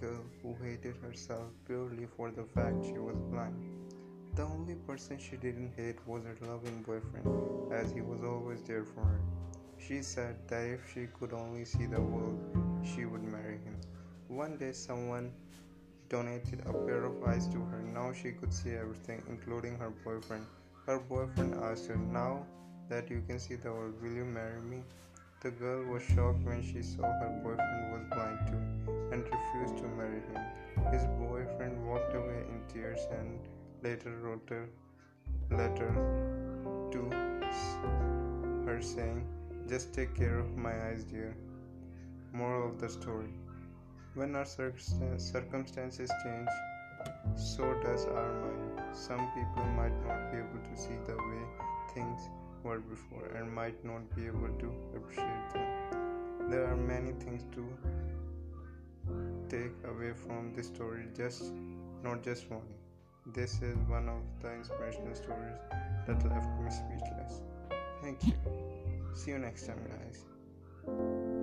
girl who hated herself purely for the fact she was blind. The only person she didn't hate was her loving boyfriend, as he was always there for her. She said that if she could only see the world, she would marry him. One day, someone donated a pair of eyes to her. Now she could see everything, including her boyfriend. Her boyfriend asked her, Now that you can see the world, will you marry me? The girl was shocked when she saw her boyfriend was blind too and refused to marry him. His boyfriend walked away in tears and later wrote a letter to her saying, Just take care of my eyes, dear. Moral of the story When our circumstances change, so does our mind. Some people might not be able to see the way things were before and might not be able to appreciate them. There are many things to take away from this story, just not just one. This is one of the inspirational stories that left me speechless. Thank you. See you next time, guys.